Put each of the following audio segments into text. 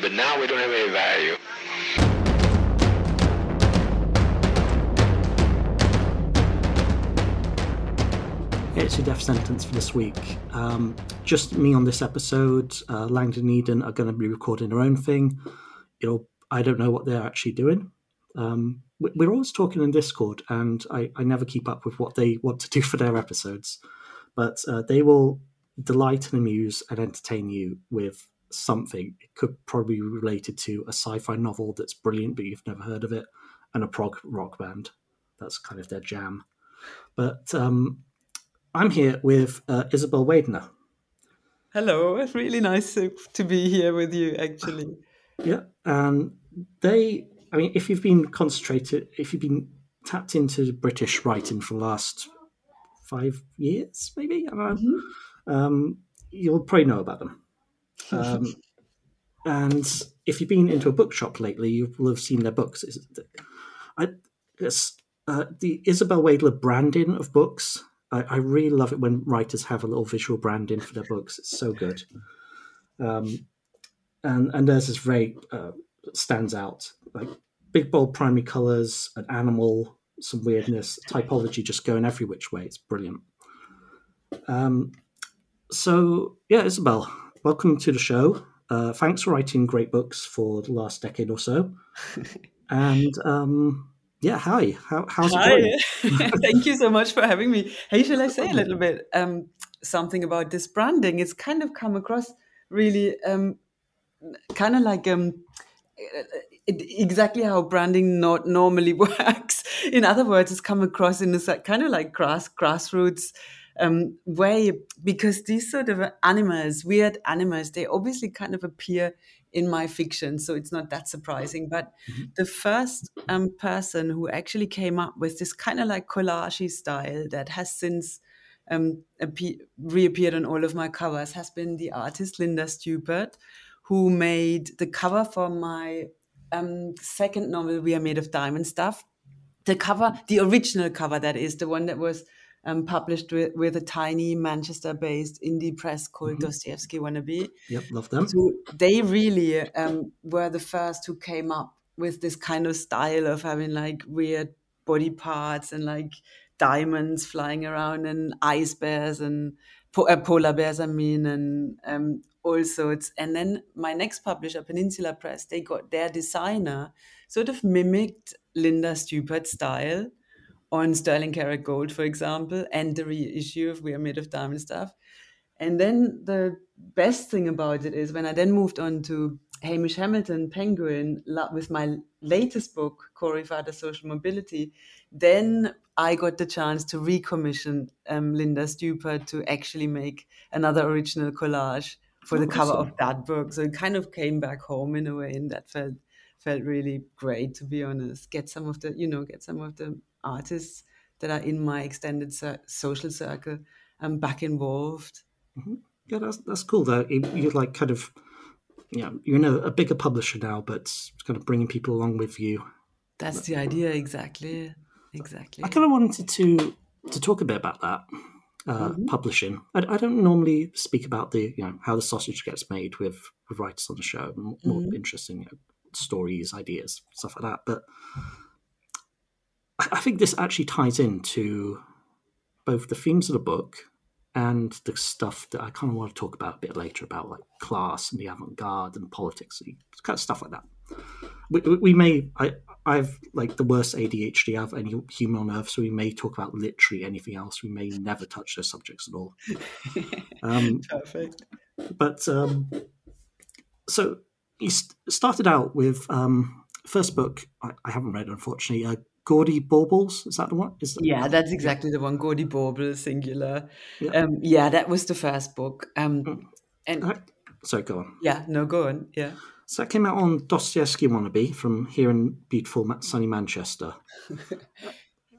But now we don't have any value. It's your death sentence for this week. Um, just me on this episode. Uh, Langdon Eden are going to be recording their own thing. You know, I don't know what they're actually doing. Um, we- we're always talking in Discord, and I, I never keep up with what they want to do for their episodes. But uh, they will delight and amuse and entertain you with something. It could probably be related to a sci-fi novel that's brilliant, but you've never heard of it, and a prog rock band. That's kind of their jam. But um, I'm here with uh, Isabel Waidner. Hello, it's really nice to, be here with you, actually. Yeah, and they. I mean, if you've been concentrated, if you've been tapped into British writing for the last five years, maybe I don't know, um, you'll probably know about them. Um, and if you've been into a bookshop lately, you will have seen their books. I uh, the Isabel Waidner branding of books. I, I really love it when writers have a little visual branding for their books. It's so good. Um, and and theirs is very uh, stands out like big bold primary colors, an animal, some weirdness, typology just going every which way. It's brilliant. Um, so yeah, Isabel, welcome to the show. Uh, thanks for writing great books for the last decade or so. and um, yeah, hi. How, how's it going? Hi, thank you so much for having me. Hey, shall I say a little bit um, something about this branding? It's kind of come across really um, kind of like um, exactly how branding not normally works. In other words, it's come across in a kind of like grass grassroots um, way because these sort of animals, weird animals, they obviously kind of appear in my fiction, so it's not that surprising. But the first um, person who actually came up with this kind of like collage style that has since um, appe- reappeared on all of my covers has been the artist Linda Stupart, who made the cover for my um, second novel, We Are Made of Diamond Stuff. The cover, the original cover, that is the one that was um, published with, with a tiny Manchester-based indie press called Dostoevsky Wannabe. Yep, love them. So they really um, were the first who came up with this kind of style of having like weird body parts and like diamonds flying around and ice bears and po- uh, polar bears, I mean, and um, all sorts. And then my next publisher, Peninsula Press, they got their designer sort of mimicked Linda Stupart's style on Sterling Karat Gold, for example, and the reissue of We Are Made of Diamond Stuff. And then the best thing about it is when I then moved on to Hamish Hamilton Penguin with my latest book, Corey Fah Does Social Mobility, then I got the chance to recommission um, Linda Stupart to actually make another original collage for the Oh, cover of that book. So it kind of came back home in a way, and that felt felt really great to be honest. Get some of the you know get some of the artists that are in my extended social circle um, back involved. Yeah, that's that's cool though. You- You're like kind of, yeah, you're in a, a bigger publisher now, but kind of bringing people along with you. That's the idea, exactly. Exactly. I kind of wanted to to talk a bit about that uh, publishing. I, I don't normally speak about the you know how the sausage gets made with with writers on the show. More interesting you know, stories, ideas, stuff like that. But I, think this actually ties into both the themes of the book and the stuff that I kind of want to talk about a bit later about like class and the avant-garde and politics, kind of stuff like that. We, we- may I I've like the worst ADHD of any human on earth, so we may talk about literally anything else. We may never touch those subjects at all. Um, Perfect. but um, so you st- started out with um, first book. I, I haven't read, unfortunately. Uh, Gaudy Baubles. Is that the one? Is that, Yeah, that's exactly the one. Gaudy Bauble, singular. Yeah. Um, yeah, that was the first book. Um, and Uh, Sorry, go on. yeah, no, go on. Yeah. So that came out on Dostoevsky Wannabe from here in beautiful sunny Manchester.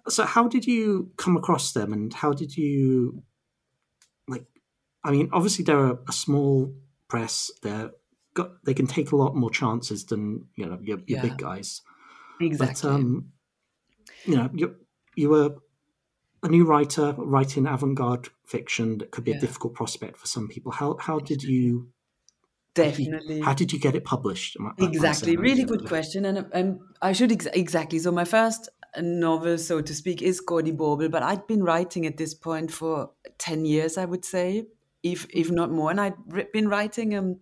so how did you come across them, and how did you like? I mean, obviously they're a, a small press. They're got they can take a lot more chances than you know your, your Yeah. big guys. Exactly. But um, you know, you you were a new writer writing avant-garde fiction that could be Yeah. a difficult prospect for some people. How how did you definitely. How did you get it published? Am I- am Exactly, really good question, and and I should ex- exactly. So my first novel, so to speak, is Gaudy Bauble, but I'd been writing at this point for ten years, I would say, if if not more, and i'd been writing um,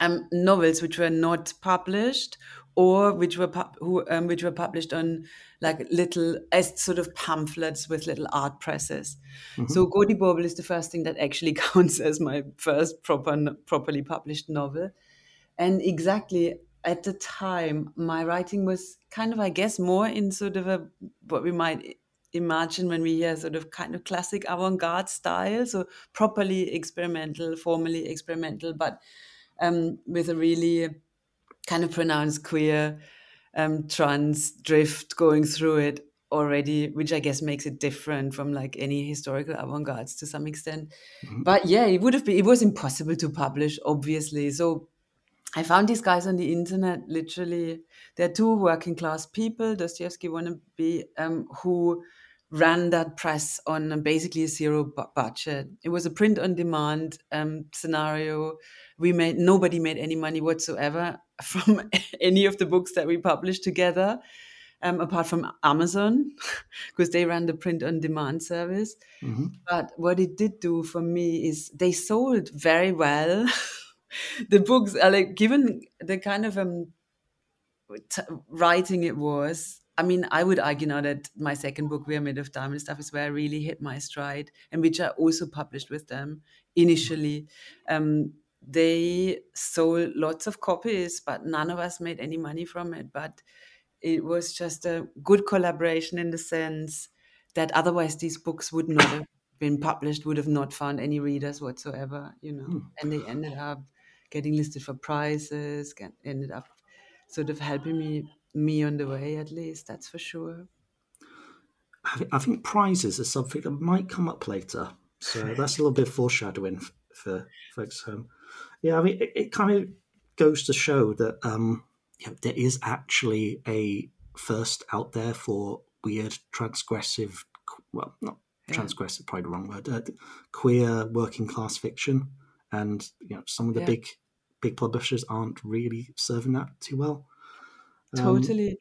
um novels which were not published or which were who um, which were published on like little as sort of pamphlets with little art presses. So Gaudy Bauble is the first thing that actually counts as my first proper properly published novel. And exactly at the time, my writing was kind of, I guess, more in sort of a what we might imagine when we hear sort of kind of classic avant-garde style, so properly experimental, formally experimental, but um, with a really kind of pronounced queer um, trans drift going through it already, which I guess makes it different from like any historical avant-gardes to some extent. But yeah, it would have been, it was impossible to publish, obviously. So I found these guys on the internet. Literally, they're two working class people, Dostoevsky wannabe, um, who ran that press on basically a zero bu- budget. It was a print on demand um, scenario. We made nobody made any money whatsoever from any of the books that we published together, um, apart from Amazon, because they ran the print on demand service. But what it did do for me is they sold very well. the books are like given the kind of um t- writing it was. I mean, I would argue now that my second book, We Are Made of Diamond Stuff, is where I really hit my stride, and which I also published with them initially. Um, they sold lots of copies, but none of us made any money from it. But it was just a good collaboration in the sense that otherwise these books would not have been published, would have not found any readers whatsoever, you know. And they ended up getting listed for prizes, ended up sort of helping me me on the way at least, that's for sure. I think, prizes are something that might come up later. So that's a little bit of foreshadowing for folks at home. Yeah, I mean, it, it kind of goes to show that um, you know, there is actually a first out there for weird, transgressive, well, not Yeah. transgressive, probably the wrong word, uh, queer working class fiction. And, you know, some of the Yeah. big, big publishers aren't really serving that too well. Um, Totally.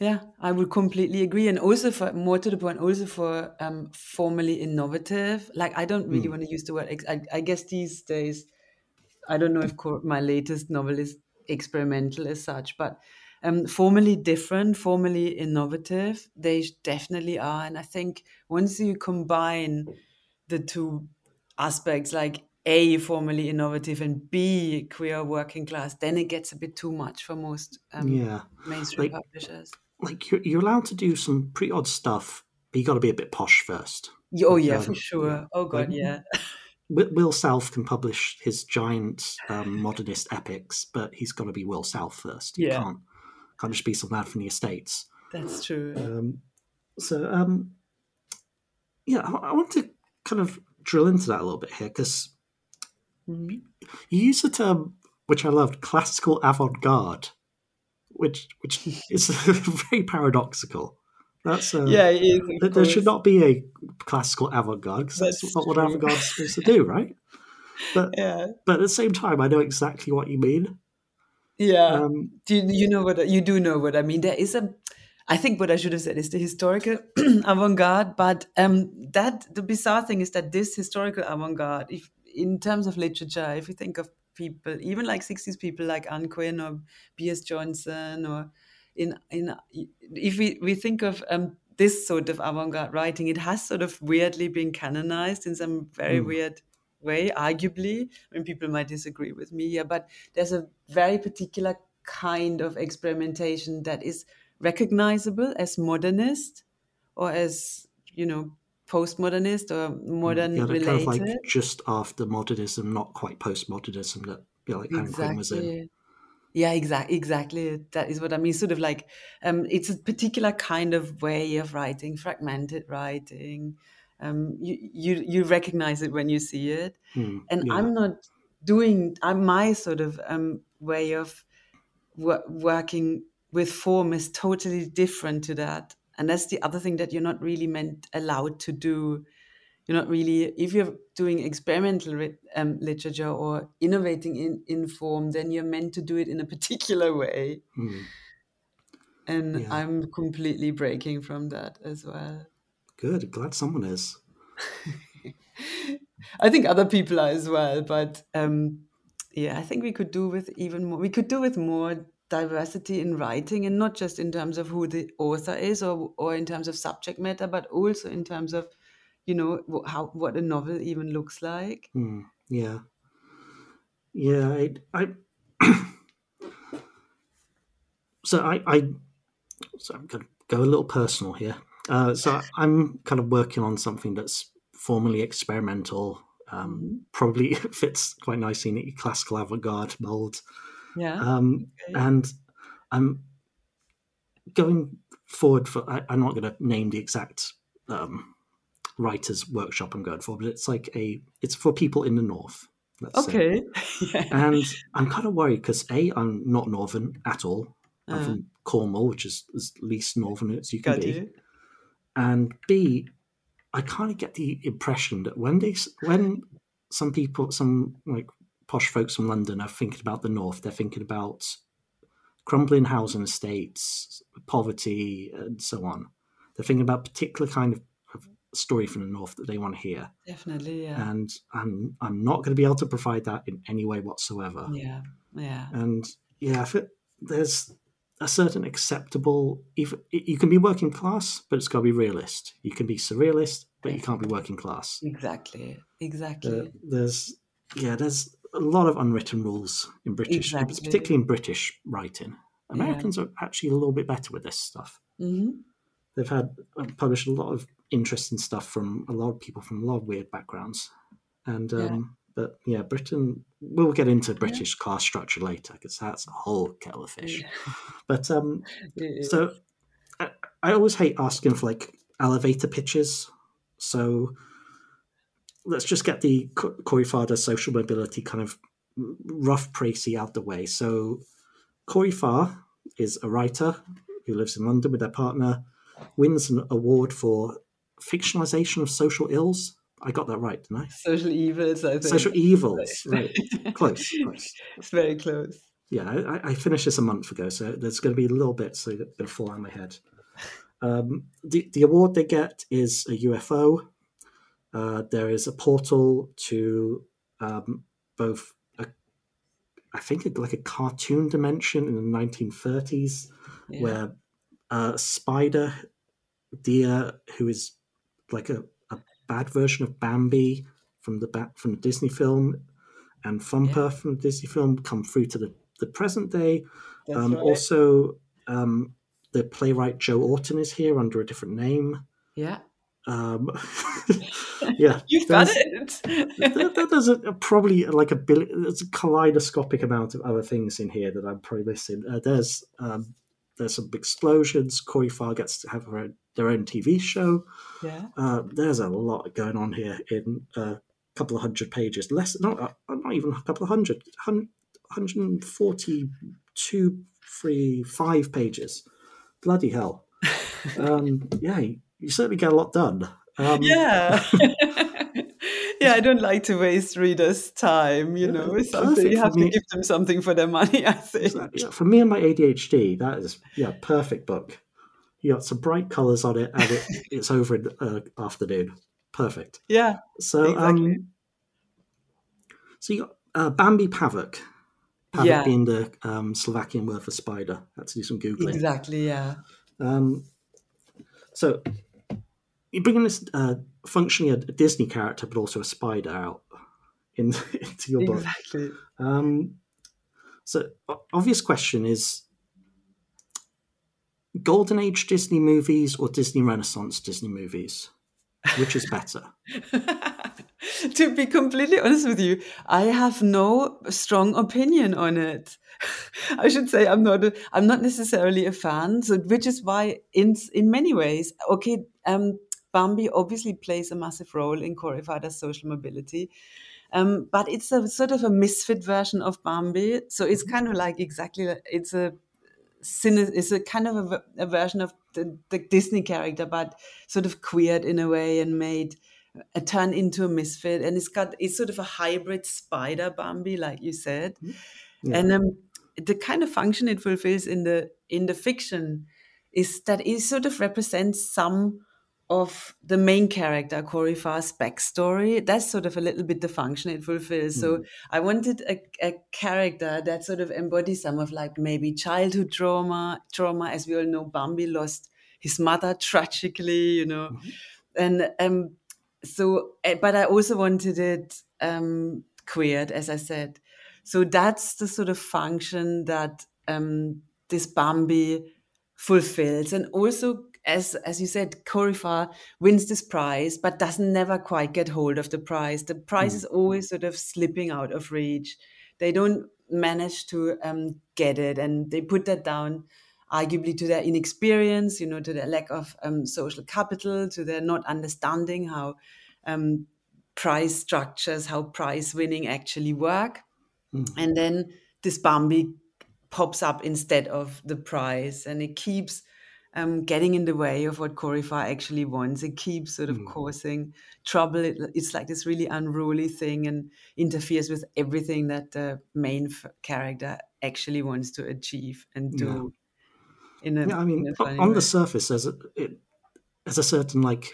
Yeah, I would completely agree. And also for more to the point, also for um formally innovative. Like I don't really want to use the word ex- I, I guess these days I don't know if my latest novel is experimental as such, but um, formally different, formally innovative, they definitely are. And I think once you combine the two aspects, like A, formally innovative, and B, queer working class, then it gets a bit too much for most um, Yeah. mainstream Like- publishers. Like, you're, you're allowed to do some pretty odd stuff, but you got to be a bit posh first. Oh, yeah, um, for sure. Oh, God, like- yeah. Will Self can publish his giant um, modernist epics, but he's got to be Will Self first. He Yeah. can't can't just be some lad from the estates. That's true. Um, so um, yeah, I, I want to kind of drill into that a little bit here because. You use the term which I loved, classical avant-garde, which which is very paradoxical. That's uh, Yeah, is. there, should not be a classical avant-garde because that's, That's not what avant-garde is supposed to do, right? But Yeah. but at the same time, I know exactly what you mean. Yeah. Um, do you, you know what you do know what I mean? There is a, I think what I should have said is the historical avant-garde, but um, that the bizarre thing is that this historical avant-garde, if in terms of literature, if you think of people, even like '60s people like Anne Quin or B.S. Johnson, or in in if we we think of um, this sort of avant-garde writing, it has sort of weirdly been canonized in some very Mm. weird way, arguably. I mean, people might disagree with me here, but there's a very particular kind of experimentation that is recognizable as modernist or as you know postmodernist or modern yeah, related kind of like just after modernism, not quite postmodernism. That you know, like Anne Quin was in. yeah exactly exactly that is what i mean sort of like um it's a particular kind of way of writing fragmented writing um you you, you recognize it when you see it Hmm, and yeah. i'm not doing i'm my sort of um way of wo- working with form is totally different to that and that's the other thing that you're not really meant allowed to do you're not really if you're doing experimental um, literature or innovating in, in form then you're meant to do it in a particular way mm. and Yeah. i'm completely breaking from that as well good. Glad someone is. i think other people are as well but um, yeah i think we could do with even more we could do with more diversity in writing and not just in terms of who the author is or or in terms of subject matter but also in terms of you know how what a novel even looks like Hmm. Yeah. Yeah. I. I so I. I. So I'm going to go a little personal here. Uh, so I'm kind of working on something that's formally experimental. Um, probably fits quite nicely in the classical avant-garde mold. Yeah Um, Okay. and I'm going forward for. I, I'm not going to name the exact um, writers' workshop I'm going for, but it's like a. It's for people in the north. Let's okay yeah. And I'm kind of worried because a I'm not northern at all. I'm Uh, from Cornwall, which is as least northern as you can be. you And b I kind of get the impression that when they when some people some like posh folks from London are thinking about the north, they're thinking about crumbling housing estates, poverty, and so on. They're thinking about particular kind of, of story from the north that they want to hear, definitely yeah and I'm I'm not going to be able to provide that in any way whatsoever. yeah yeah And yeah, if it, there's a certain acceptable. If you can be working class, but it's got to be realist. You can be surrealist, but you can't be working class. exactly exactly Uh, there's yeah, there's a lot of unwritten rules in British, Exactly. particularly in British writing. Americans are actually a little bit better with this stuff. hmm They've had uh, published a lot of interesting stuff from a lot of people from a lot of weird backgrounds, and um, Yeah. but yeah, Britain. We'll get into British class structure later because that's a whole kettle of fish. But um, so I, I always hate asking for like elevator pitches. So let's just get the Co- Corey Fah social mobility kind of rough précis out the way. So Corey Fah is a writer who lives in London with their partner, wins an award for fictionalization of social ills. I got that right, didn't I? social evils i think Social evils, right? Close, close. it's very close Yeah, I, I finished this a month ago, so there's going to be a little bit so that going to fall out of my head. Um, the the award they get is a UFO. Uh, there is a portal to um, both, a, I think, like a cartoon dimension in the 1930s, yeah. where a spider deer who is like a, a bad version of Bambi from the ba- from the Disney film and Thumper from the Disney film come through to the, the present day. Um, right. Also, um, the playwright Joe Orton is here under a different name. yeah Um, yeah, you've got it there- there- there's a, a probably like a billion, there's a kaleidoscopic amount of other things in here that I'm probably missing. Uh, there's um, there's some explosions. Corey Fah gets to have her own, their own TV show. yeah Uh, there's a lot going on here in a couple of hundred pages. Less, not uh, not even a couple of hundred, hun- 142, three, five pages. Bloody hell! um, yeah, you certainly get a lot done. Um, yeah yeah i don't like to waste readers time you Yeah, know you have to give them something for their money i think yeah, for me and my ADHD, that is yeah, perfect book. You got some bright colours on it, and it, it's over in uh, afternoon. Perfect. yeah So, Exactly. um, so you got uh, Bambi Pavok. Pavok Yeah. being the um, Slovakian word for spider. I Had to do some googling. exactly yeah Um, so you're bringing this uh, functionally a, a Disney character, but also a spider out in, into your book. exactly Um, so, obvious question is Golden Age Disney movies or Disney Renaissance Disney movies? Which is better? to be completely honest with you, I have no strong opinion on it. I should say I'm not a, I'm not necessarily a fan, so which is why in in many ways, okay, um, Bambi obviously plays a massive role in Corey Fah's social mobility. Um, but it's a sort of a misfit version of Bambi, so it's kind of like exactly it's a it's a kind of a version of the, the Disney character, but sort of queered in a way and made a turn into a misfit, and it's got it's sort of a hybrid spider Bambi, like you said, Yeah. and um, the kind of function it fulfills in the in the fiction is that it sort of represents some of the main character Corey Fah's backstory. That's sort of a little bit the function it fulfills. So I wanted a, a character that sort of embodies some of like maybe childhood trauma, trauma. As we all know, Bambi lost his mother tragically, you know, and um, so. eh, But I also wanted it um, queered, as I said. So that's the sort of function that um, this Bambi fulfills, and also as as you said, Corey Fah wins this prize, but doesn't never quite get hold of the prize. The prize is always sort of slipping out of reach. They don't manage to um, get it, and they put that down arguably to their inexperience, you know, to their lack of um, social capital, to their not understanding how um, prize structures, how prize winning actually work. And then this Bambi pops up instead of the prize, and it keeps um, getting in the way of what Corey Fah actually wants. It keeps sort of causing trouble. It, it's like this really unruly thing and interferes with everything that the main f- character actually wants to achieve and do. In a, Yeah, I mean, in a o- funny on way. the surface, there's a it, there's a certain like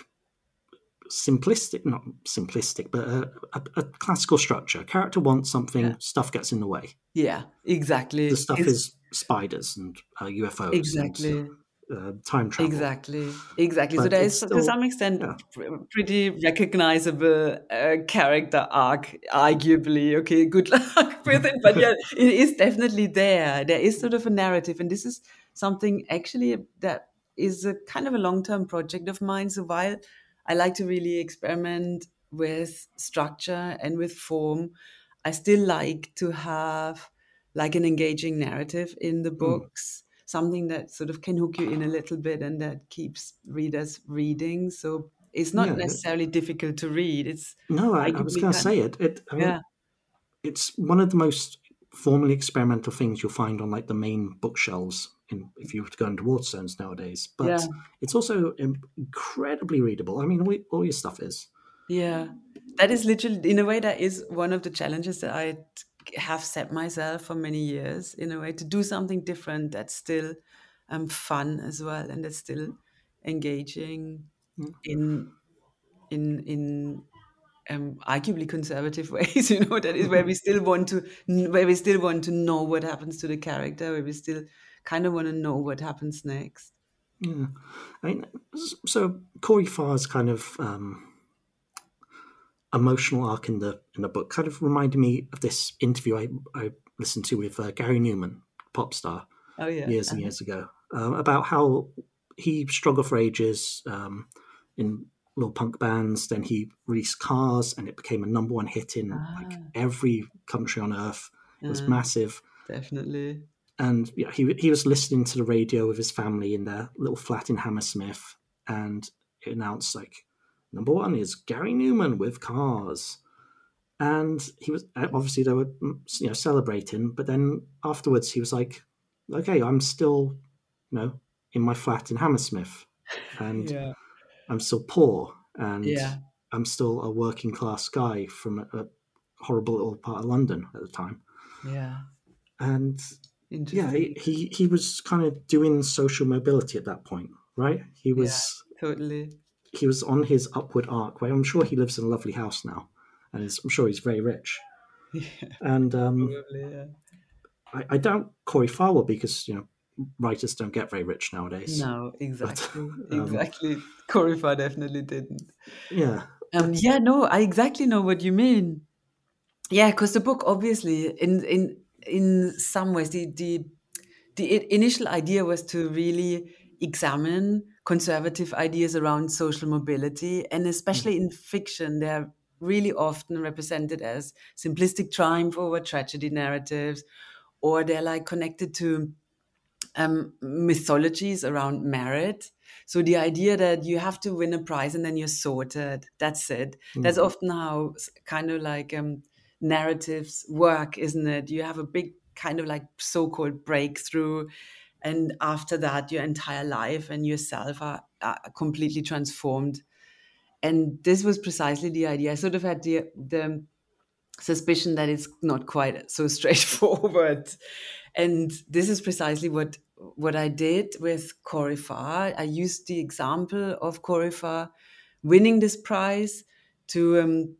simplistic, not simplistic, but a, a, a classical structure. Character wants something, Yeah. stuff gets in the way. yeah, exactly. The stuff It's- is spiders and uh, UFOs, exactly. and, uh, time travel. Exactly, exactly. so But there it's is, to some extent, yeah. pr- pretty recognizable uh, character arc, arguably. Okay, good luck with it, but yeah, it is definitely there. There is sort of a narrative, and this is something actually that is a kind of a long-term project of mine. So while I like to really experiment with structure and with form, I still like to have like an engaging narrative in the books, something that sort of can hook you in a little bit and that keeps readers reading. So it's not Yeah. necessarily difficult to read. It's No, I, I was going to say it. It, I mean, yeah, it's one of the most formally experimental things you'll find on like the main bookshelves in if you were to go into Waterstones nowadays. But Yeah. it's also incredibly readable. I mean, all, all your stuff is. yeah. That is literally, in a way, that is one of the challenges that I have set myself for many years. In a way, to do something different that's still um, fun as well, and that's still engaging in in in um, arguably conservative ways. You know, that is where we still want to where we still want to know what happens to the character, where we still kind of want to know what happens next. Yeah, I mean, so Corey Fah's kind of um, emotional arc in the in the book kind of reminded me of this interview I, I listened to with uh, Gary Numan, pop star, Oh yeah, years and years ago, um, about how he struggled for ages um, in little punk bands. Then he released Cars, and it became a number one hit in like every country on earth. It was massive definitely. and yeah, he he was listening to the radio with his family in their little flat in Hammersmith, and it announced like number one is Gary Numan with Cars, and he was obviously they were mm, you know celebrating, but then afterwards he was like, okay, I'm still you know in my flat in Hammersmith, and Yeah, I'm still poor, and Yeah. I'm still a working class guy from a, a horrible little part of London at the time, yeah. and yeah, he, he he was kind of doing social mobility at that point, right? He was totally. He was on his upward arc. Where I'm sure he lives in a lovely house now, and is, I'm sure he's very rich. And um, Probably, yeah. I, I doubt Corey Fah will because you know writers don't get very rich nowadays. No, exactly, um, exactly. Corey Fah definitely didn't. Yeah, Um, yeah, no, I exactly know what you mean. Yeah, because the book obviously, in in in some ways, the the the initial idea was to really examine conservative ideas around social mobility, and especially in fiction, they're really often represented as simplistic triumph over tragedy narratives, or they're like connected to um, mythologies around merit. So the idea that you have to win a prize and then you're sorted, that's it. That's often how kind of like um, narratives work, isn't it? You have a big kind of like so-called breakthrough, and after that, your entire life and yourself are, are completely transformed. and this was precisely the idea. I sort of had the the suspicion that it's not quite so straightforward, and this is precisely what what I did with Corey Fah. I used the example of Corey Fah winning this prize to um,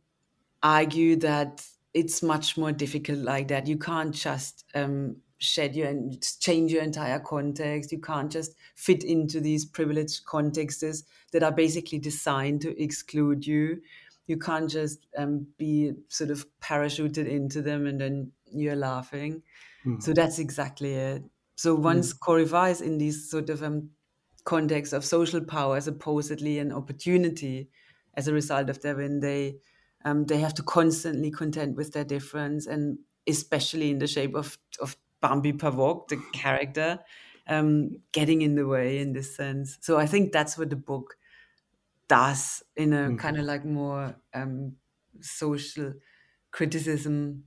argue that it's much more difficult like that. You can't just um, shed your and change your entire context. You can't just fit into these privileged contexts that are basically designed to exclude you. You can't just um, be sort of parachuted into them and then you're laughing. Mm. So that's exactly it. So once mm. Corey Fah is in these sort of um, context of social power, supposedly an opportunity as a result of their win, they um, they have to constantly contend with their difference, and especially in the shape of of Bambi Pavok, the character, um, getting in the way in this sense. So I think that's what the book does in a mm-hmm. kind of like more um, social criticism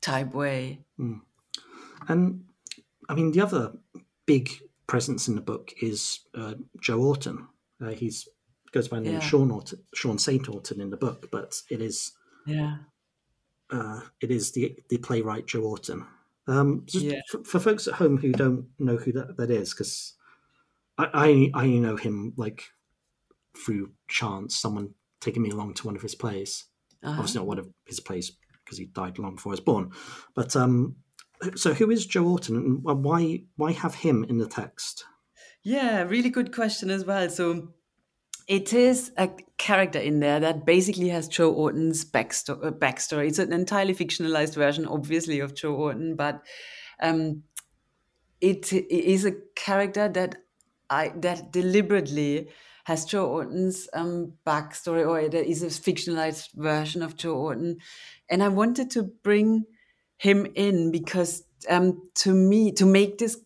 type way. Mm. And I mean, the other big presence in the book is uh, Joe Orton. Uh, he's goes by the name yeah. Sean Orton, Sean Saint Orton in the book, but it is yeah, uh, it is the the playwright Joe Orton. Um, yeah. for, for, folks at home who don't know who that, that is, because I, I I know him like through chance, someone taking me along to one of his plays. Uh-huh. Obviously not one of his plays because he died long before I was born. But um, so who is Joe Orton and why why have him in the text? Yeah, really good question as well. So it is a character in there that basically has Joe Orton's backstory. Uh, backstory. It's an entirely fictionalized version, obviously, of Joe Orton, but um, it, it is a character that I that deliberately has Joe Orton's um, backstory, or it is a fictionalized version of Joe Orton, and I wanted to bring him in because um, to me to make this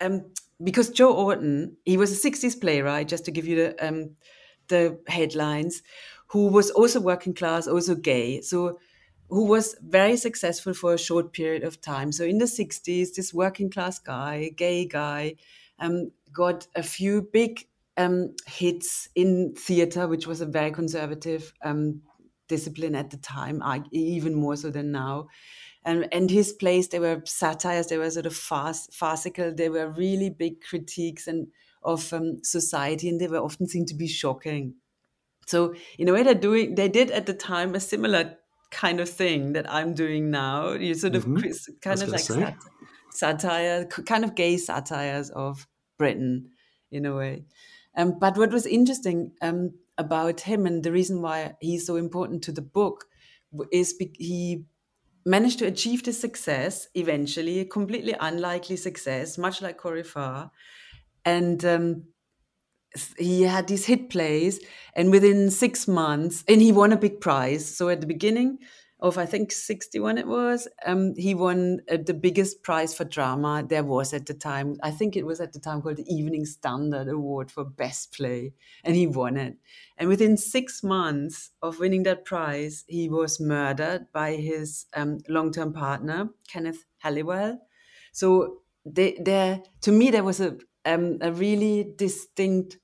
um, because Joe Orton he was a 60s playwright just to give you the um, the headlines, who was also working class, also gay. So who was very successful for a short period of time. So in the 60s, this working class guy, gay guy, um, got a few big um, hits in theater, which was a very conservative um, discipline at the time, even more so than now. And, and his plays, they were satires, they were sort of fast, farcical, they were really big critiques and of um, society, and they were often seen to be shocking. So in a way, they're doing they did at the time a similar kind of thing that I'm doing now. You sort of mm-hmm. kind of like sat- satire, kind of gay satires of Britain in a way. Um, but what was interesting um, about him and the reason why he's so important to the book is be- he managed to achieve this success eventually, a completely unlikely success, much like Corey Fah, and um, he had these hit plays and within six months and he won a big prize. So at the beginning of i think 61 it was um, he won uh, the biggest prize for drama there was at the time. I think it was at the time called the evening standard award for best play and he won it. And within six months of winning that prize he was murdered by his um, long-term partner kenneth halliwell. So there to me there was a um, a really distinct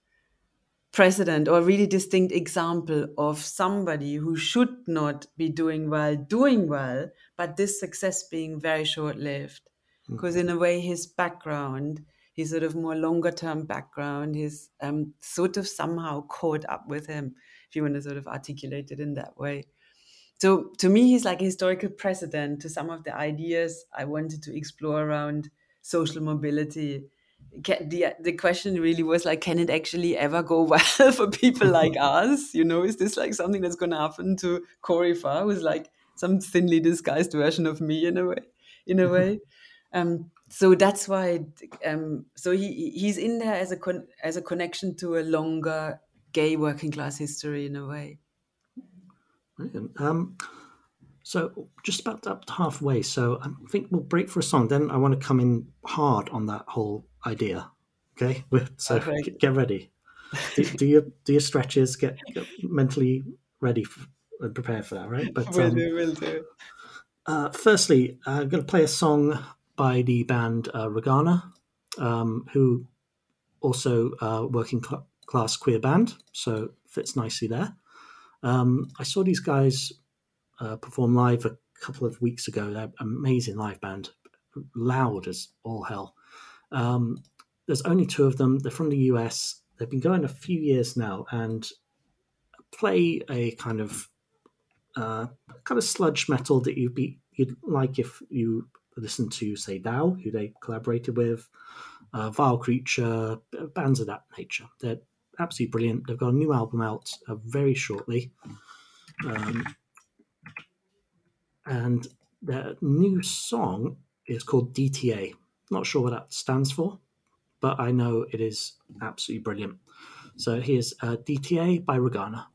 precedent or really distinct example of somebody who should not be doing well doing well but this success being very short lived because mm-hmm. in a way his background his sort of more longer term background is um, sort of somehow caught up with him if you want to sort of articulate it in that way so to me he's like a historical precedent to some of the ideas i wanted to explore around social mobility can, the the question really was like, can it actually ever go well for people like us? You know, is this like something that's going to happen to Corey Fah, who's like some thinly disguised version of me in a way, in a way. Um, so that's why. Um, so he he's in there as a con- as a connection to a longer gay working class history in a way. Brilliant. Um, so just about up halfway. So I think we'll break for a song. Then I want to come in hard on that whole idea. Okay, so okay. get ready. Do, do, your do your stretches. Get, get mentally ready for, and prepare for that. Right, but will um, do. Will do. Uh, firstly, I'm going to play a song by the band uh, Ragana, um, who also uh, working cl- class queer band, so fits nicely there. Um, I saw these guys uh, perform live a couple of weeks ago. They're amazing live band, loud as all hell. Um, there's only two of them. They're from the US. They've been going a few years now and play a kind of uh, kind of sludge metal that you'd be you'd like if you listen to say Thou, who they collaborated with, uh, Vile Creature, bands of that nature. They're absolutely brilliant. They've got a new album out uh, very shortly. Um, and their new song is called DTA. Not sure what that stands for, but I know it is absolutely brilliant. So here's uh, DTA by Ragana.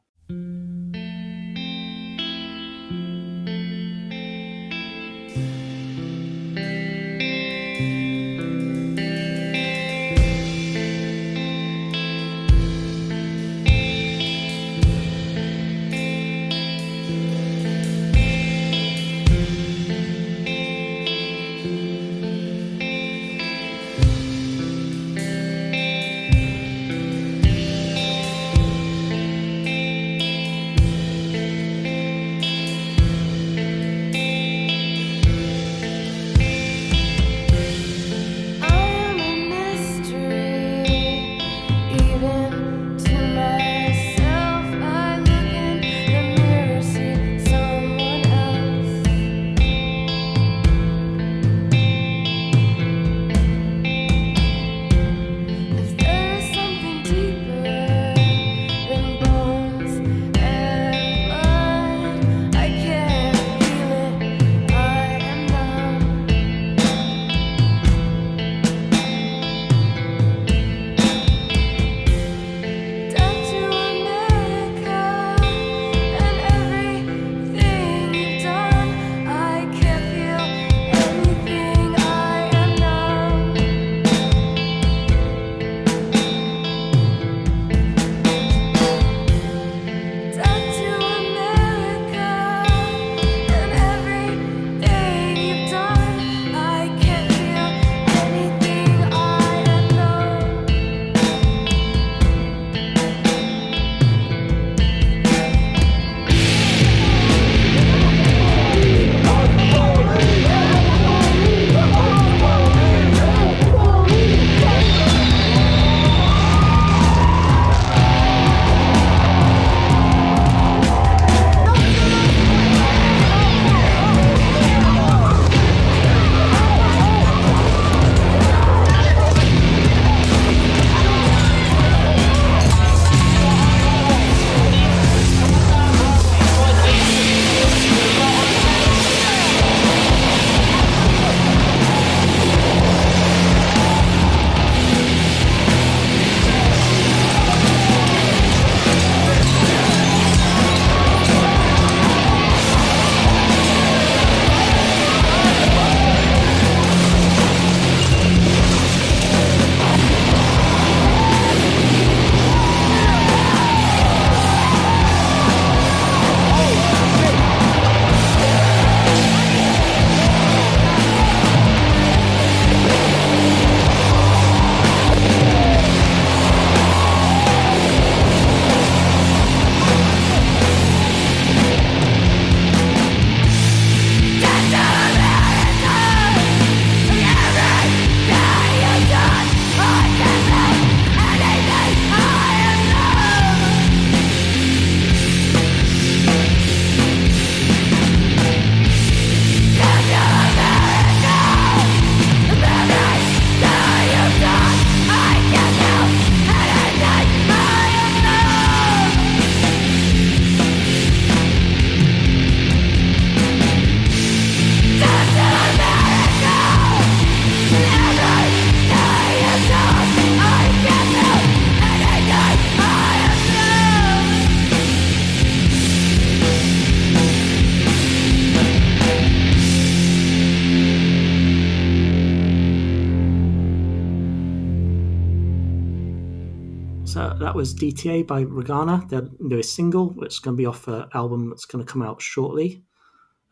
Was DTA by Ragana, their newest single, which is going to be off an album that's going to come out shortly.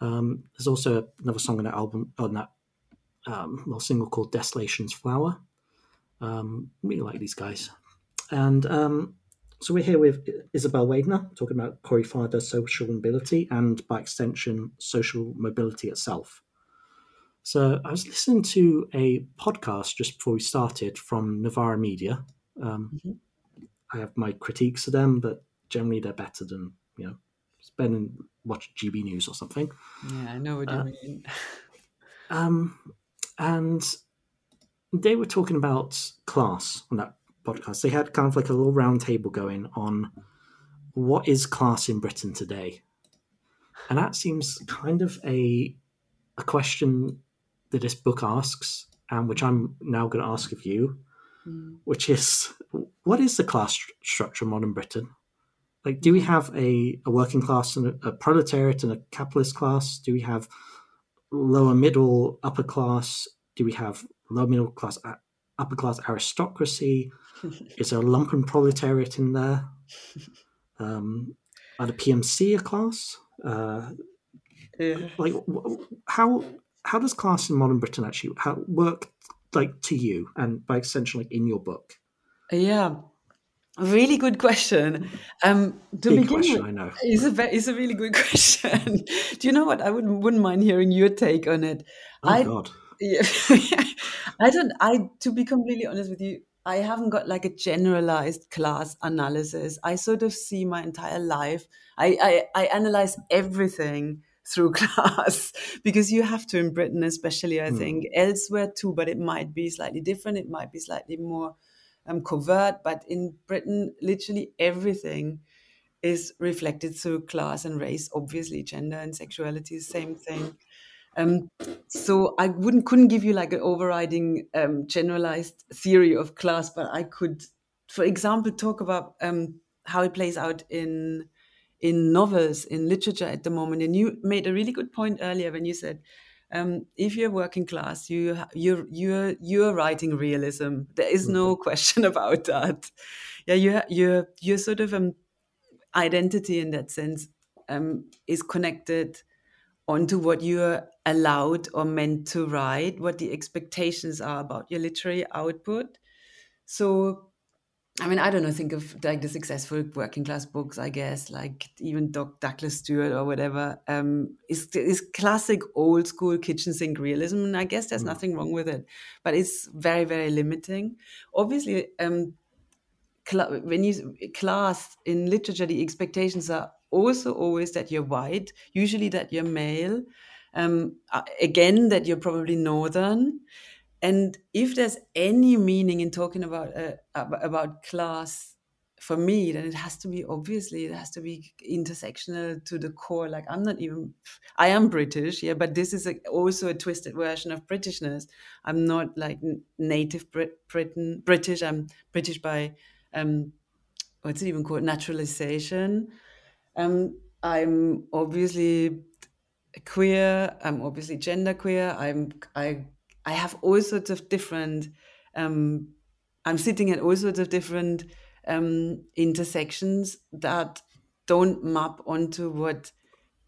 Um, there's also another song on that album, on that um, little single called Desolation's Flower. Um, really like these guys. And um, so we're here with Isabel Waidner talking about Corey Fah Does social mobility and, by extension, social mobility itself. So I was listening to a podcast just before we started from Novara Media. Um, mm-hmm. I have my critiques of them, but generally they're better than you know spend and watch GB News or something. Yeah, I know what you uh, mean. um, and they were talking about class on that podcast. They had kind of like a little round table going on what is class in Britain today, and that seems kind of a a question that this book asks, and which I'm now going to ask of you, mm. which is what is the class st- structure in modern Britain? Like, do we have a, a working class and a, a proletariat and a capitalist class? Do we have lower middle, upper class? Do we have lower middle class, upper class aristocracy? is there a lumpen proletariat in there? Um, are the PMC a class? Uh, yeah. Like, how how does class in modern Britain actually how, work like to you and by extension like in your book? Yeah, really good question. Um, to Big begin question, with, I know. It's a it's a really good question. Do you know what? I wouldn't wouldn't mind hearing your take on it. Oh I, God. Yeah, I don't. I to be completely honest with you, I haven't got like a generalized class analysis. I sort of see my entire life. I I, I analyze everything through class because you have to in Britain, especially, I mm. think, elsewhere too, but it might be slightly different. It might be slightly more um, covert, but in Britain, literally everything is reflected through class and race. Obviously, gender and sexuality same thing. Um, so I wouldn't couldn't give you like an overriding um, generalized theory of class, but I could, for example, talk about um, how it plays out in in novels, in literature at the moment. And you made a really good point earlier when you said, um, if you're working class, you you're you're you're writing realism. There is no mm-hmm. question about that. Yeah, you you're you're sort of um, identity in that sense um, is connected onto what you're allowed or meant to write, what the expectations are about your literary output. So I mean, I don't know, think of like the successful working class books, I guess, like even Doc Douglas Stuart or whatever, um, is, is classic old school kitchen sink realism. And I guess there's mm. nothing wrong with it, but it's very, very limiting. Obviously, um, cl- when you class in literature, the expectations are also always that you're white, usually that you're male, um, again, that you're probably northern and if there's any meaning in talking about uh, about class for me then it has to be obviously it has to be intersectional to the core. Like i'm not even i am british yeah but this is a, also a twisted version of britishness. I'm not like native Brit- britain british. I'm british by um what's it even called? Naturalization. Um i'm obviously queer. I'm obviously genderqueer i'm i I have all sorts of different. Um, I'm sitting at all sorts of different um, intersections that don't map onto what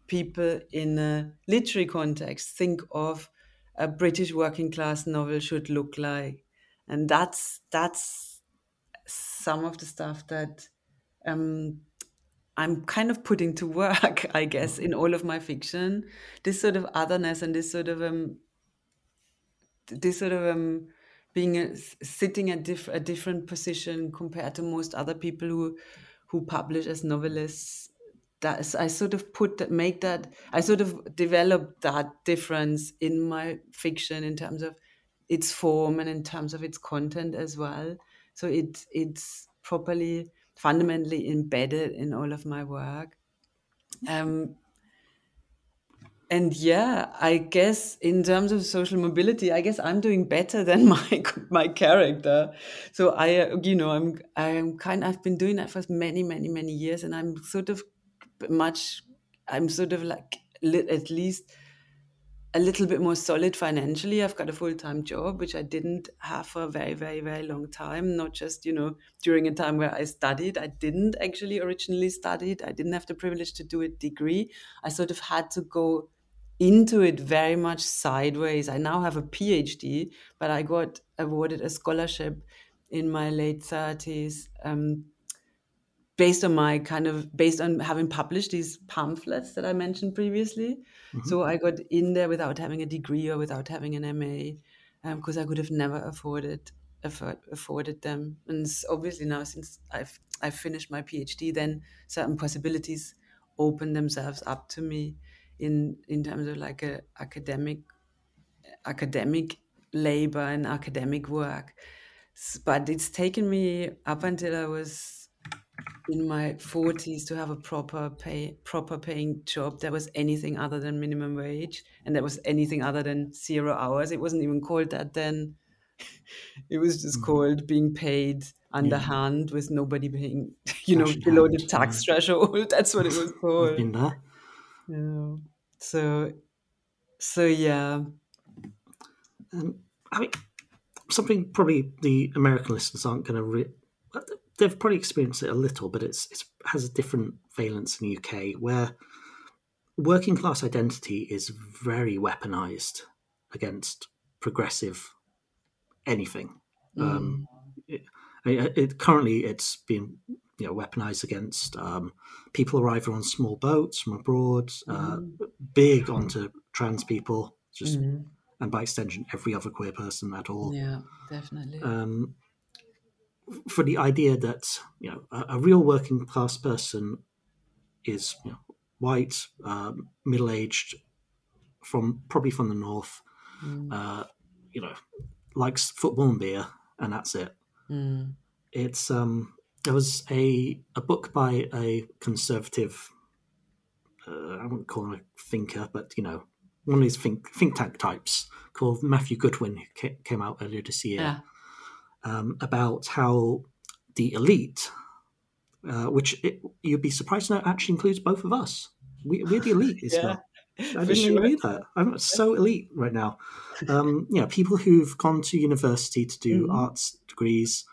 people in a literary context think of a British working class novel should look like, and that's that's some of the stuff that um, I'm kind of putting to work, I guess, in all of my fiction. This sort of otherness and this sort of um, this sort of um, being a, sitting at diff- a different position compared to most other people who who publish as novelists that I sort of put that make that I sort of developed that difference in my fiction in terms of its form and in terms of its content as well. So it it's properly fundamentally embedded in all of my work. Um, and yeah i guess in terms of social mobility i guess i'm doing better than my my character. So i uh, you know i'm i'm kind i've been doing that for many many many years and i'm sort of much i'm sort of like at least a little bit more solid financially. I've got a full-time job which i didn't have for a very very very long time. Not just you know during a time where i studied. I didn't actually originally studied. I didn't have the privilege to do a degree. I sort of had to go into it very much sideways. I now have a PhD, but I got awarded a scholarship in my late 30s um, based on my kind of based on having published these pamphlets that I mentioned previously. Mm-hmm. So I got in there without having a degree or without having an MA because um, I could have never afforded afford, afforded them. And obviously now since I've I've finished my PhD, then certain possibilities open themselves up to me in in terms of like a academic academic labor and academic work. But it's taken me up until I was in my 40s to have a proper pay proper paying job that was anything other than minimum wage and that was anything other than zero hours it wasn't even called that then it was just mm-hmm. called being paid underhand yeah. with nobody paying you know below the tax yeah. threshold that's what it was called yeah so so yeah um, i mean something probably the american listeners aren't going to re- they've probably experienced it a little, but it's it has a different valence in the UK where working class identity is very weaponized against progressive anything. Mm. Um, it, it, currently, it's been you know weaponized against um, people arriving on small boats from abroad, uh, mm. big onto trans people, just mm. and by extension, every other queer person at all. Yeah, definitely. Um, for the idea that you know a, a real working class person is you know, white, um, middle aged, from probably from the north, mm. uh, you know, likes football and beer, and that's it. Mm. It's um, there was a a book by a conservative. Uh, I wouldn't call him a thinker, but you know, one of these think think tank types called Matthew Goodwin, who came out earlier this year. Yeah um, about how the elite, uh, which it, you'd be surprised to know actually includes both of us. We, are the elite. It's yeah, I didn't sure. read that. I'm so elite right now. Um, you know, people who've gone to university to do mm. arts degrees,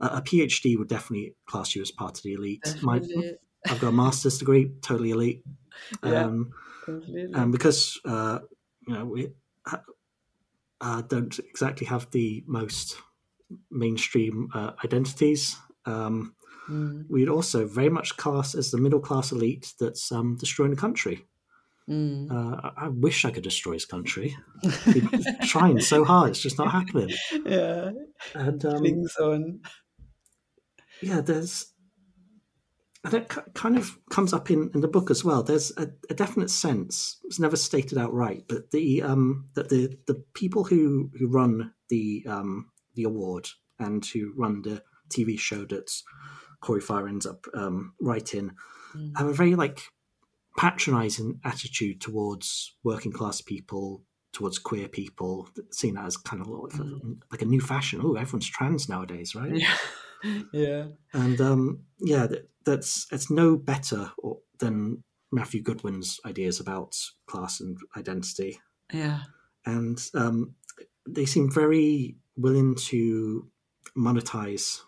a PhD would definitely class you as part of the elite. My, I've got a master's degree, totally elite. Um, yeah, and because uh, you know we uh, don't exactly have the most mainstream uh, identities. Um, mm. We'd also very much class as the middle class elite that's um, destroying the country. Mm. Uh, I wish I could destroy his country. trying so hard, it's just not happening. Yeah, and um, things on. Yeah, there's, and it kind of comes up in, in the book as well. There's a, a definite sense. It's never stated outright, but the um, that the the people who who run the um, the award and who run the TV show that Corey Fah ends up um, writing, mm. have a very like patronizing attitude towards working class people, towards queer people, seen as kind of like, mm. a, like a new fashion. Oh, everyone's trans nowadays, right? Yeah, yeah. And um, yeah, that, that's it's no better or, than Matthew Goodwin's ideas about class and identity. Yeah, and um, they seem very willing to monetize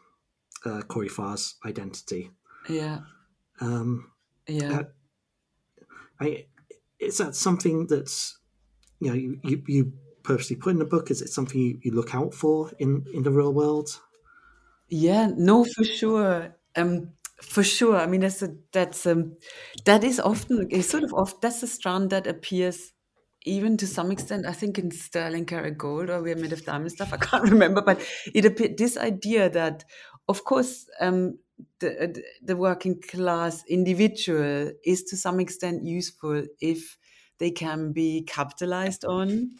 uh, Corey Fah's identity. Yeah. Um, yeah. Uh, I is that something that's you know you, you, you purposely put in the book? Is it something you, you look out for in in the real world? Yeah. No, for sure. Um, for sure. I mean, that's a, that's um, that is often a sort of off. That's a strand that appears even to some extent, I think in Sterling Karat Gold or We're Made of Diamond stuff, I can't remember, but it appeared this idea that, of course, um, the, the working class individual is to some extent useful if they can be capitalized on.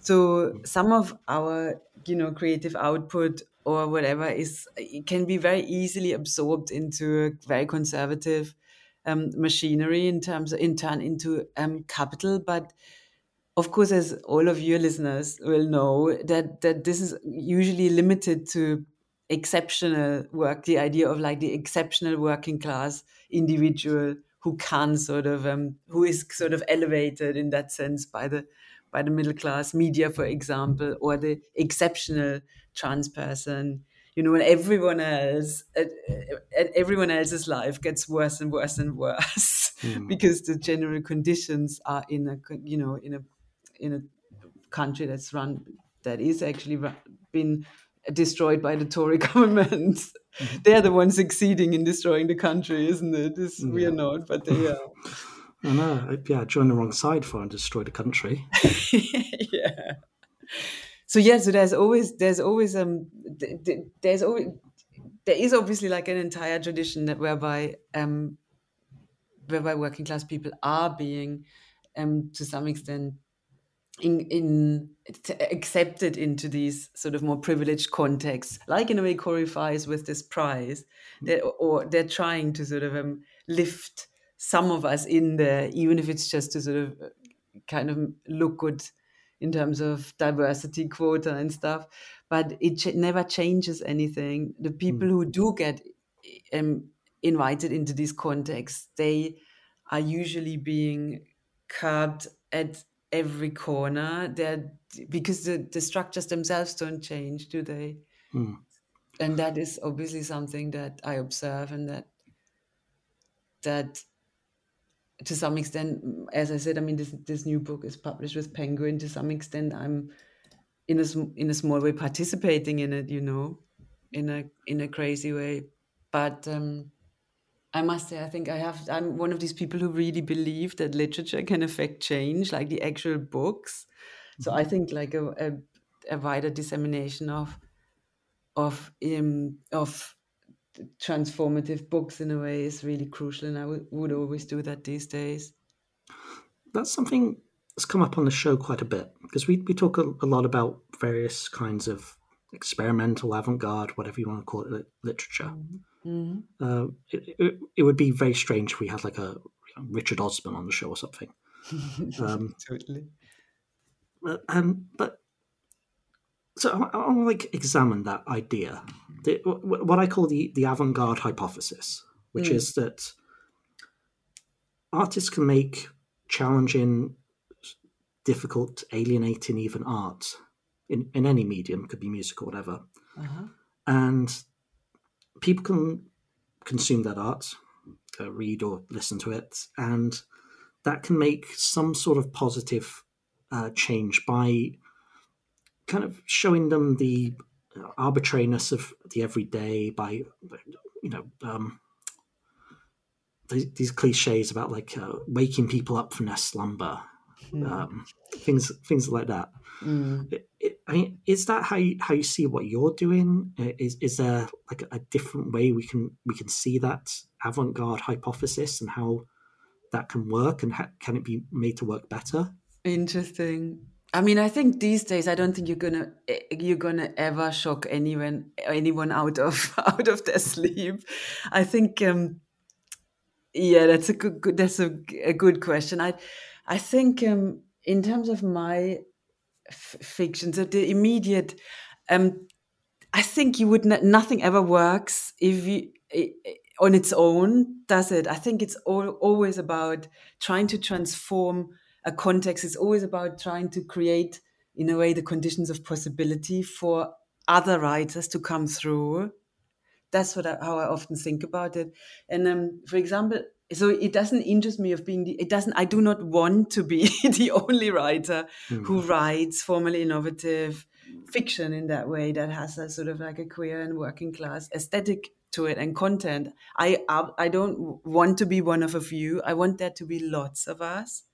So some of our, you know, creative output or whatever is can be very easily absorbed into a very conservative um, machinery in terms of in turn into um, capital. But of course, as all of your listeners will know, that that this is usually limited to exceptional work. The idea of like the exceptional working class individual who can sort of um, who is sort of elevated in that sense by the by the middle class media, for example, or the exceptional trans person you know, and everyone else, and everyone else's life gets worse and worse and worse mm. because the general conditions are in a, you know, in a, in a country that's run, that is actually been destroyed by the Tory government. Mm-hmm. They're the ones succeeding in destroying the country, isn't it? It's, yeah. We are not, but they are. I know. Yeah, join the wrong side for and destroy the country. yeah. So yeah, so there's always there's always um there's always there is obviously like an entire tradition that whereby um whereby working class people are being um to some extent in, in accepted into these sort of more privileged contexts, like in a way Corey with this prize, that, or they're trying to sort of um, lift some of us in there, even if it's just to sort of uh, kind of look good in terms of diversity quota and stuff. But it ch- never changes anything. The people mm. who do get um, invited into these contexts, they are usually being curbed at every corner. They're because the, the structures themselves don't change, do they? Mm. And that is obviously something that I observe and that that to some extent, as I said, I mean, this this new book is published with Penguin. To some extent, I'm in a in a small way participating in it, you know, in a in a crazy way. But um, I must say, I think I have. I'm one of these people who really believe that literature can affect change, like the actual books. So I mm-hmm. think like a, a, a wider dissemination of of um, of transformative books in a way is really crucial, and I w- would always do that these days. That's something that's come up on the show quite a bit because we, we talk a, a lot about various kinds of experimental, avant garde, whatever you want to call it, literature. Mm-hmm. Uh, it, it, it, would be very strange if we had like a Richard Osman on the show or something. Um, totally. But, um, but so I, I want to like examine that idea, the, what I call the the avant garde hypothesis, which mm. is that artists can make challenging, difficult, alienating, even art in, in any medium, could be music or whatever, uh-huh. and people can consume that art, uh, read or listen to it, and that can make some sort of positive uh, change by kind of showing them the arbitrariness of the everyday by you know um, these, these, cliches about like uh, waking people up from their slumber mm. um, things things like that mm. it, it, i mean is that how you, how you see what you're doing is is there like a different way we can we can see that avant-garde hypothesis and how that can work and how, can it be made to work better interesting I mean, I think these days, I don't think you're gonna eh, you're gonna ever shock anyone anyone out of out of their sleep. I think, um, yeah, that's a good, good that's a, a good question. I I think um, in terms of my f- fiction, so the immediate, um, I think you would nothing ever works if you on its own, does it? I think it's all, always about trying to transform a context is always about trying to create, in a way, the conditions of possibility for other writers to come through. That's what I, how I often think about it. And um, for example, so it doesn't interest me of being the, it doesn't i do not want to be the only writer mm. who writes formally innovative fiction in that way that has a sort of like a queer and working class aesthetic to it and content i i don't want to be one of a few i want there to be lots of us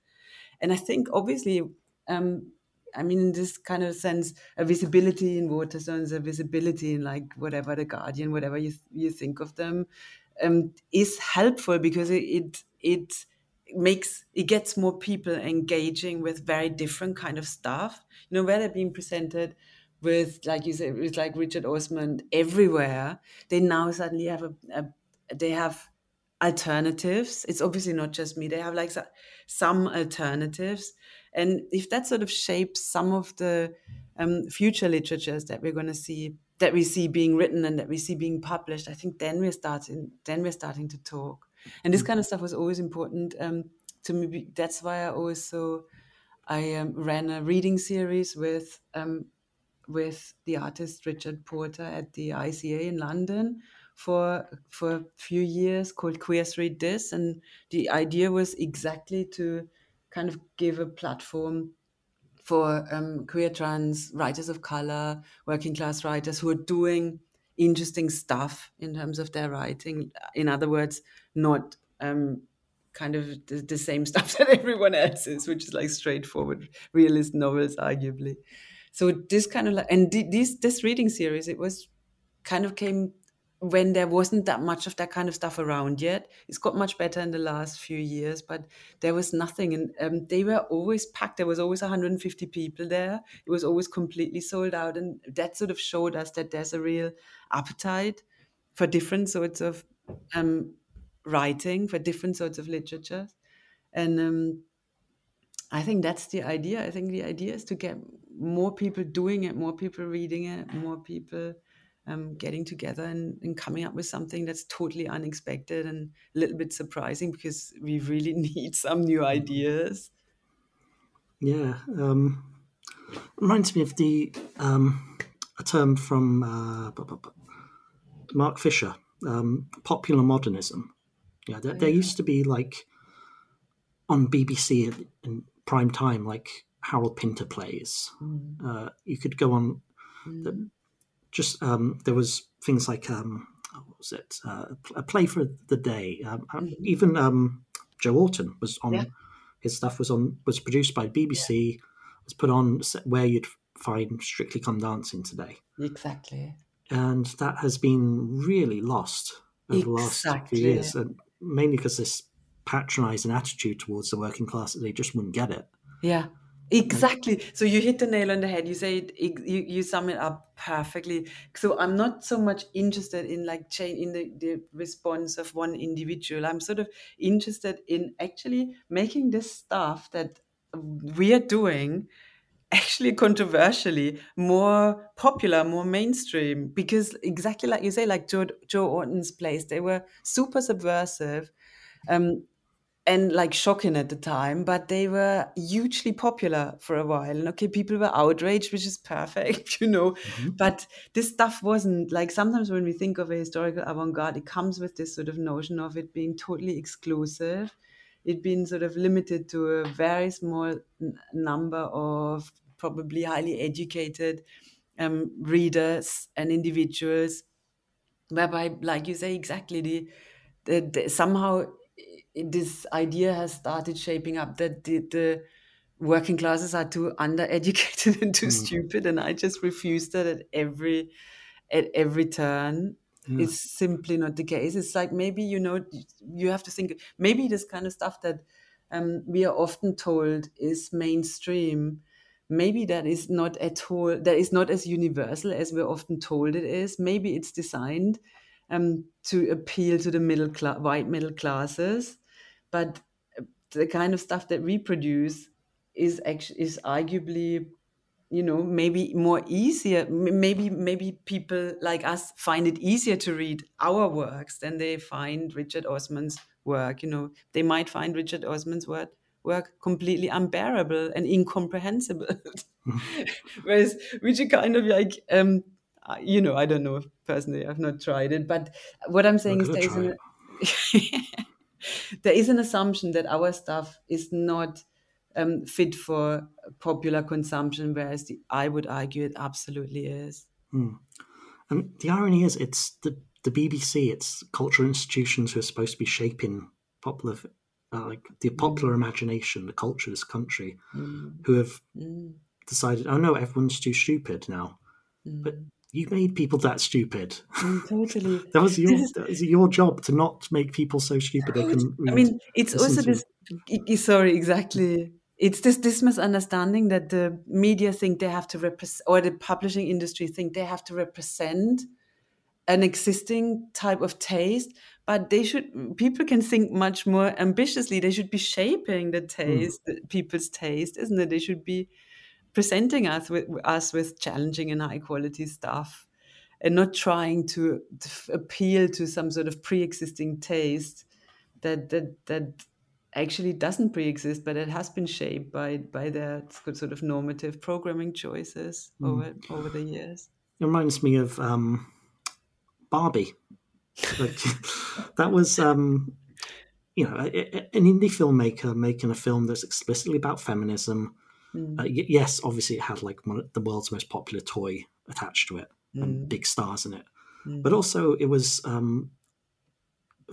and I think obviously, um, I mean, in this kind of sense, a visibility in Waterstones, a visibility in like whatever the Guardian, whatever you you think of them, um, is helpful because it, it it makes it gets more people engaging with very different kind of stuff. You know, where they're being presented with, like you said, with like Richard Osman everywhere. They now suddenly have a, a they have alternatives. It's obviously not just me. They have like some alternatives. And if that sort of shapes some of the um, future literatures that we're going to see, that we see being written and that we see being published, I think then we're starting. Then we're starting to talk. And this kind of stuff was always important um, to me. That's why I always so I um, ran a reading series with um, with the artist Richard Porter at the ICA in London, for for a few years called Queers Read This, and the idea was exactly to kind of give a platform for um, queer trans writers of color, working class writers who are doing interesting stuff in terms of their writing. In other words, not um, kind of the, the, same stuff that everyone else is, which is like straightforward realist novels, arguably. So this kind of like, and this this reading series, it was kind of came when there wasn't that much of that kind of stuff around yet. It's got much better in the last few years, but there was nothing. And um, they were always packed. There was always 150 people there. It was always completely sold out. And that sort of showed us that there's a real appetite for different sorts of um, writing, for different sorts of literature. And um, I think that's the idea. I think the idea is to get more people doing it, more people reading it, more people um, getting together and, and, coming up with something that's totally unexpected and a little bit surprising because we really need some new ideas. Yeah, um, reminds me of the um, a term from uh, Mark Fisher, um, popular modernism. Yeah, there, there, used to be like on BBC in, in prime time, like Harold Pinter plays. Mm. Uh, you could go on mm. the just um, there was things like um, what was it uh, a play for the day. Um, uh, mm-hmm. Even um, Joe Orton was on. Yeah. His stuff was on was produced by BBC. Yeah. Was put on where you'd find Strictly Come Dancing today. Exactly. And that has been really lost over exactly. the last few years, and mainly because this patronising attitude towards the working class that they just wouldn't get it. Yeah, Exactly. So you hit the nail on the head. You say it, you, you sum it up perfectly. So I'm not so much interested in like change in the, the response of one individual. I'm sort of interested in actually making this stuff that we are doing actually controversially more popular, more mainstream. Because exactly like you say, like Joe, Joe Orton's plays, they were super subversive. Um, and like shocking at the time, but they were hugely popular for a while. And okay, people were outraged, which is perfect, you know. Mm-hmm. But this stuff wasn't like sometimes when we think of a historical avant garde, it comes with this sort of notion of it being totally exclusive, it being sort of limited to a very small n- number of probably highly educated um, readers and individuals, whereby, like you say, exactly the, the, the somehow this idea has started shaping up that the, the working classes are too undereducated and too mm. stupid, and I just refuse that at every at every turn. Yeah. It's simply not the case. It's like maybe you know you have to think maybe this kind of stuff that um, we are often told is mainstream. Maybe that is not at all that is not as universal as we're often told it is. Maybe it's designed um, to appeal to the middle class, white middle classes, but the kind of stuff that we produce is actually is arguably you know maybe more easier maybe maybe people like us find it easier to read our works than they find richard osman's work you know. They might find richard osman's work work completely unbearable and incomprehensible. Whereas which is kind of like um you know i don't know personally i've not tried it but what i'm saying is there there is an assumption that our stuff is not um, fit for popular consumption, whereas the, I would argue it absolutely is. Hmm. And the irony is, it's the, the BBC, it's cultural institutions who are supposed to be shaping popular, uh, like the hmm. popular mm. imagination, the culture of this country, mm. who have mm. decided, oh no, everyone's too stupid now. But hmm you made people that stupid. Mm, totally. that was your that was your job to not make people so stupid they can. I mean, it's also this. Sorry, exactly. It's this this misunderstanding that the media think they have to represent, or the publishing industry think they have to represent an existing type of taste but they should people can think much more ambitiously they should be shaping the hmm. taste mm. people's taste isn't it they should be presenting us with us with challenging and high quality stuff and not trying to, to appeal to some sort of pre-existing taste that that that actually doesn't pre-exist but it has been shaped by by their sort of normative programming choices mm. over over the years it reminds me of um, barbie like, that was um, you know an indie filmmaker making a film that's explicitly about feminism Mm. Uh, y- yes, obviously it had like one of the world's most popular toy attached to it and Mm. big stars in it, Mm. but also it was um,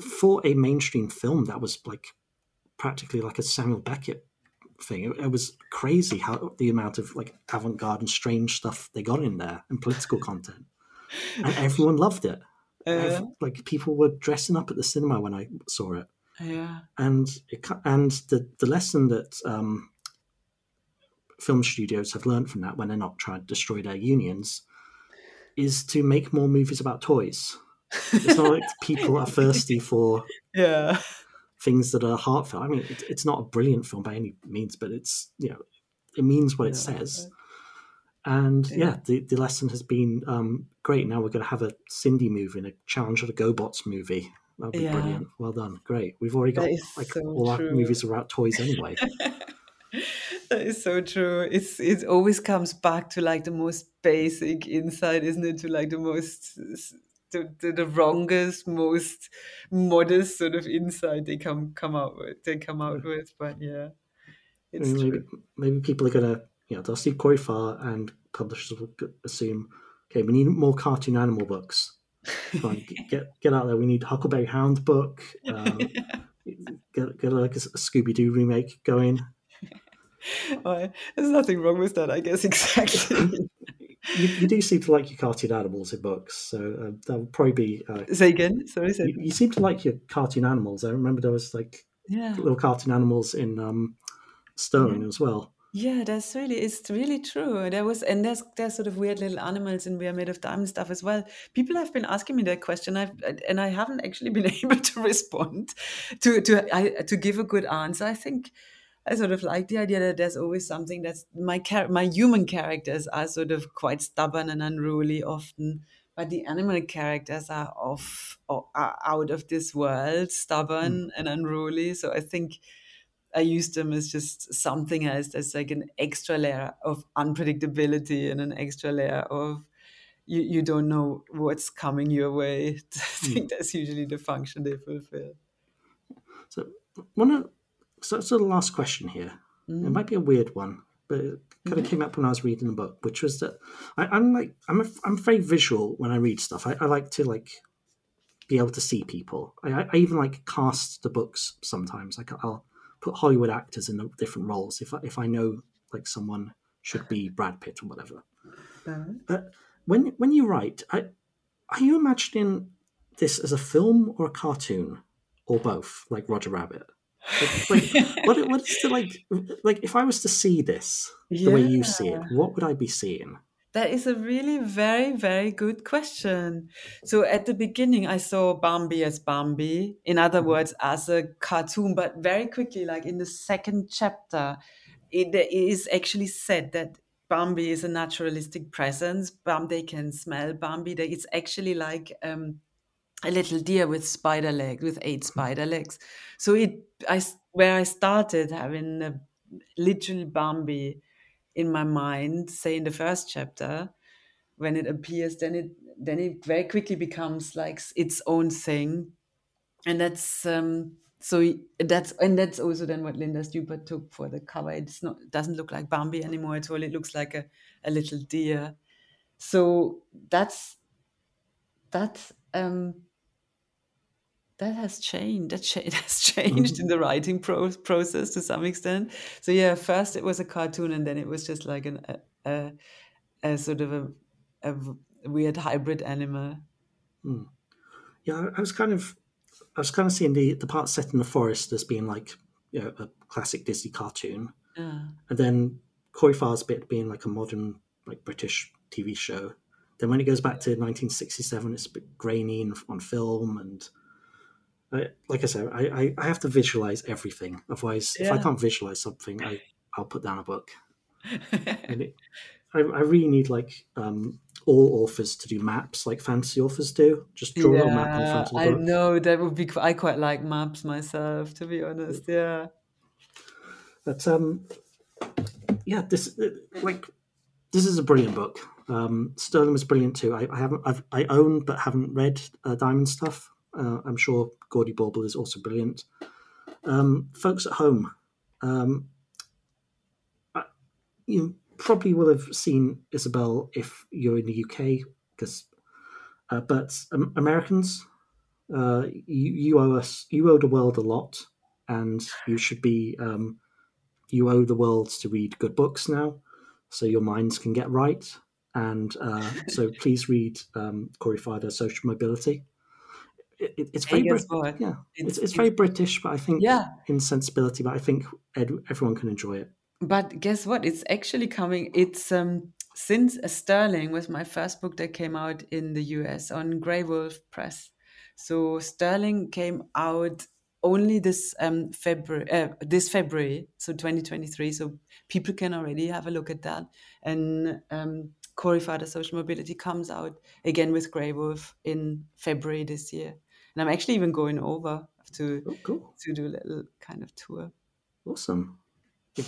for a mainstream film that was like practically like a Samuel Beckett thing. It, it was crazy how the amount of like avant-garde and strange stuff they got in there and political content, and everyone loved it. Uh, like people were dressing up at the cinema when I saw it, yeah. and it, and the the lesson that um, film studios have learned from that when they're not trying to destroy their unions is to make more movies about toys. It's not like people are thirsty for Yeah. things that are heartfelt. I mean, it, it's not a brilliant film by any means, but it's you know, it means what it Yeah. says. And yeah, Yeah. the, the lesson has been um, great. Now we're going to have a Cindy movie and a Challenge of the GoBots movie. That'll be Yeah. brilliant. Well done. Great. We've already got like so all our true. movies about toys anyway. That is so true. It's it always comes back to like the most basic insight, isn't it? To like the most the, the, the wrongest, most modest sort of insight they come come out with. They come out with, but yeah, it's maybe true. maybe people are going to you know they'll see Corey Fah and publishers will assume okay we need more cartoon animal books. Come on, get get out there. We need Huckleberry Hound book. Um, get get like a, Scooby Doo remake going. There's nothing wrong with that, I guess. Exactly. You, you do seem to like your cartoon animals in books, so uh, that would probably be. Uh, say again. Sorry. Say you, you seem to like your cartoon animals. I remember there was like yeah. little cartoon animals in um, Sterling as well. Yeah, that's really it's really true. There was and there's there's sort of weird little animals in We Are Made of Diamond stuff as well. People have been asking me that question, I've, and I haven't actually been able to respond to to I, to give a good answer. I think I sort of like the idea that there's always something that's my char- my human characters are sort of quite stubborn and unruly often, but the animal characters are off or are out of this world, stubborn mm. and unruly. So I think. I use them as just something else. There's like an extra layer of unpredictability and an extra layer of you, you don't know what's coming your way. I mm. think that's usually the function they fulfill. So one of so, so the last question here. It mm. might be a weird one, but it kind of came up when I was reading the book, which was that I, I'm like I'm a, I'm very visual when I read stuff. I, I like to like be able to see people. I, I- I even like cast the books sometimes. Like I'll put Hollywood actors in different roles if I, if I know like someone should be Brad Pitt or whatever. But when when you write, I, are you imagining this as a film or a cartoon or both, like Roger Rabbit? Like, what what is the like like if I was to see this the way you see it, what would I be seeing? That is a really very, very good question. So at the beginning, I saw Bambi as Bambi, in other words, as a cartoon, but very quickly, like in the second chapter, it is actually said that Bambi is a naturalistic presence. Bambi can smell Bambi. That It's actually like um, a little deer with spider legs, with eight spider legs. So it, I, where I started having a literal Bambi in my mind, say in the first chapter, when it appears, then it then it very quickly becomes like its own thing, and that's um, so that's and that's also then what Linda Stupart took for the cover. It's not it doesn't look like Bambi anymore at all. It looks like a, a little deer. So that's that um, that has changed. That cha- it has changed in mm-hmm. the writing pro- process to some extent. So yeah, first it was a cartoon, and then it was just like an a, a, a sort of a weird hybrid animal. Hmm. Yeah, I- I was kind of I was kind of seeing the the part set in the forest as being like you know a classic Disney cartoon, Yeah. and then Corey Fah's bit being like a modern like British TV show. Then when it goes back to 1967, it's a bit grainy on film, and I, like I said, I, I, I have to visualize everything. Otherwise, if I can't visualize something, I I'll put down a book. And it, I, I really need like um, all authors to do maps, like fantasy authors do. Just draw a map in front of the book. I know that would be. I quite like maps myself, to be honest. Yeah. But um, yeah, this uh, like this is a brilliant book. Um, Sterling was brilliant too. I, I haven't, I've, I own but haven't read uh, Diamond stuff. Uh, I'm sure Gaudy Bauble is also brilliant. Um, folks at home, um, I, you probably will have seen Isabel if you're in the UK, because uh, but um, Americans, uh, you, you owe us, you owe the world a lot, and you should be, um, you owe the world to read good books now, so your minds can get right. And uh, so please read um, Corey Fah Does, Social Mobility. It, it, it's very, Brit- yeah, it's, It's- it's very British, but I think Yeah. in sensibility, but I think ed- everyone can enjoy it. But guess what? It's actually coming. It's um since Sterling was my first book that came out in the US on Graywolf Press. So Sterling came out only this um February uh, this February, so 2023. So people can already have a look at that. And um Corey Fah Does Social Mobility comes out again with Graywolf in February this year. And I'm actually even going over to Oh, cool. to do a little kind of tour. Awesome.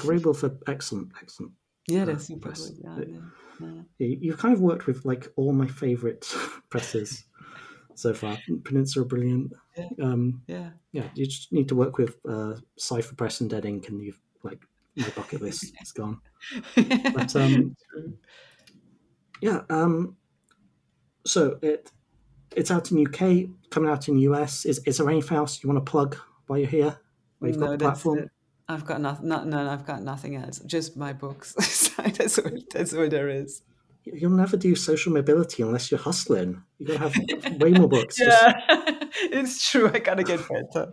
Wolf are excellent, excellent. Yeah, Uh, that's super press. good. Yeah, Uh, yeah, yeah. You- You've kind of worked with like all my favourite presses so far. Peninsula, brilliant. Yeah. Um, Yeah. yeah, you just need to work with uh, Cipher Press and Dead Ink, and you've like my bucket list is gone. But um, yeah, um, so it it's out in UK, coming out in US. Is is there anything else you want to plug while you're here? While you've got the platform. I've got nothing. No, no, I've got nothing else. Just my books. that's all. That's all there is. You'll never do social mobility unless you're hustling. You gotta have way more books. Just- Yeah, it's true. I gotta get better.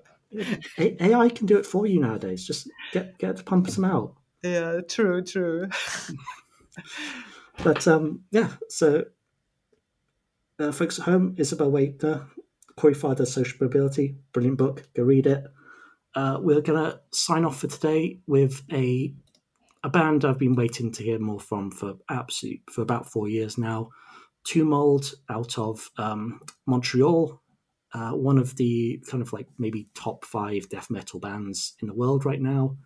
AI can do it for you nowadays. Just get get to pump some out. Yeah, true, true. But um, yeah, so uh, folks at home, Isabel Waidner, Corey Fah Does, Social Mobility, brilliant book. Go read it. Uh, we're gonna sign off for today with a a band I've been waiting to hear more from for absolute for about four years now. Tomb Mold out of um, Montreal, uh, one of the kind of like maybe top five death metal bands in the world right now,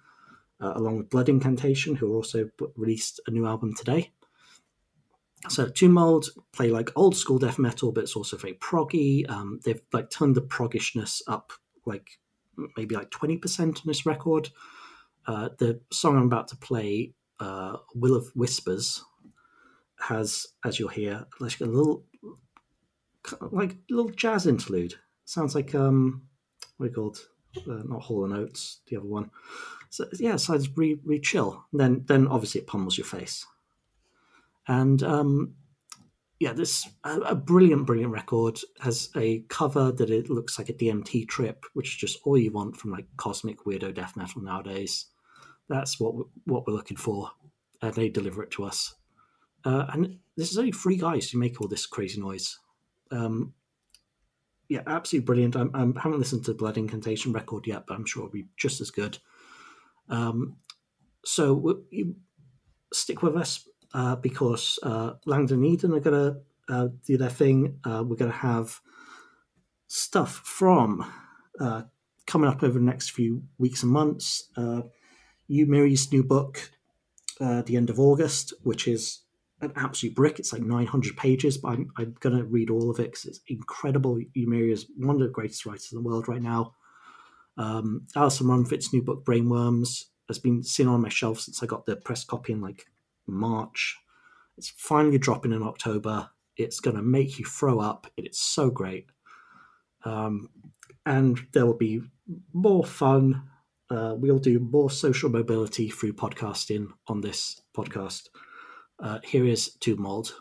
uh, along with Blood Incantation, who also released a new album today. So Mold play like old school death metal, but it's also very proggy. Um, they've like turned the proggishness up like maybe like twenty percent on this record. Uh, the song I'm about to play, uh, "Will of Whispers," has, as you'll hear, like a little like little jazz interlude. Sounds like um, what are you called? Uh, not Hall and Oates, the other one. So yeah, it sounds really, really chill. Then, then obviously it pummels your face. And um, yeah, this a, a brilliant, brilliant record has a cover that it looks like a DMT trip, which is just all you want from like cosmic weirdo death metal nowadays. That's what what we're looking for, and they deliver it to us. Uh, and this is only three guys who make all this crazy noise. Um, yeah, absolutely brilliant. I'm, I haven't listened to the Blood Incantation record yet, but I'm sure it'll be just as good. Um, so stick with us uh, because uh, Langdon and Eden are going to uh, do their thing. Uh, we're going to have stuff from uh, coming up over the next few weeks and months. Yu Miri's new book, the end of August, which is an absolute brick. It's like 900 pages, but I'm, I'm going to read all of it because it's incredible. Yu Miri is one of the greatest writers in the world right now. Um, Alison Rumfitt's new book, Brainwyrms, has been sitting on my shelf since I got the press copy in like March. It's finally dropping in October. It's going to make you throw up. It's so great. Um, and there will be more fun. Uh, we'll do more social mobility through podcasting on this podcast. Uh, here is Tomb Mold.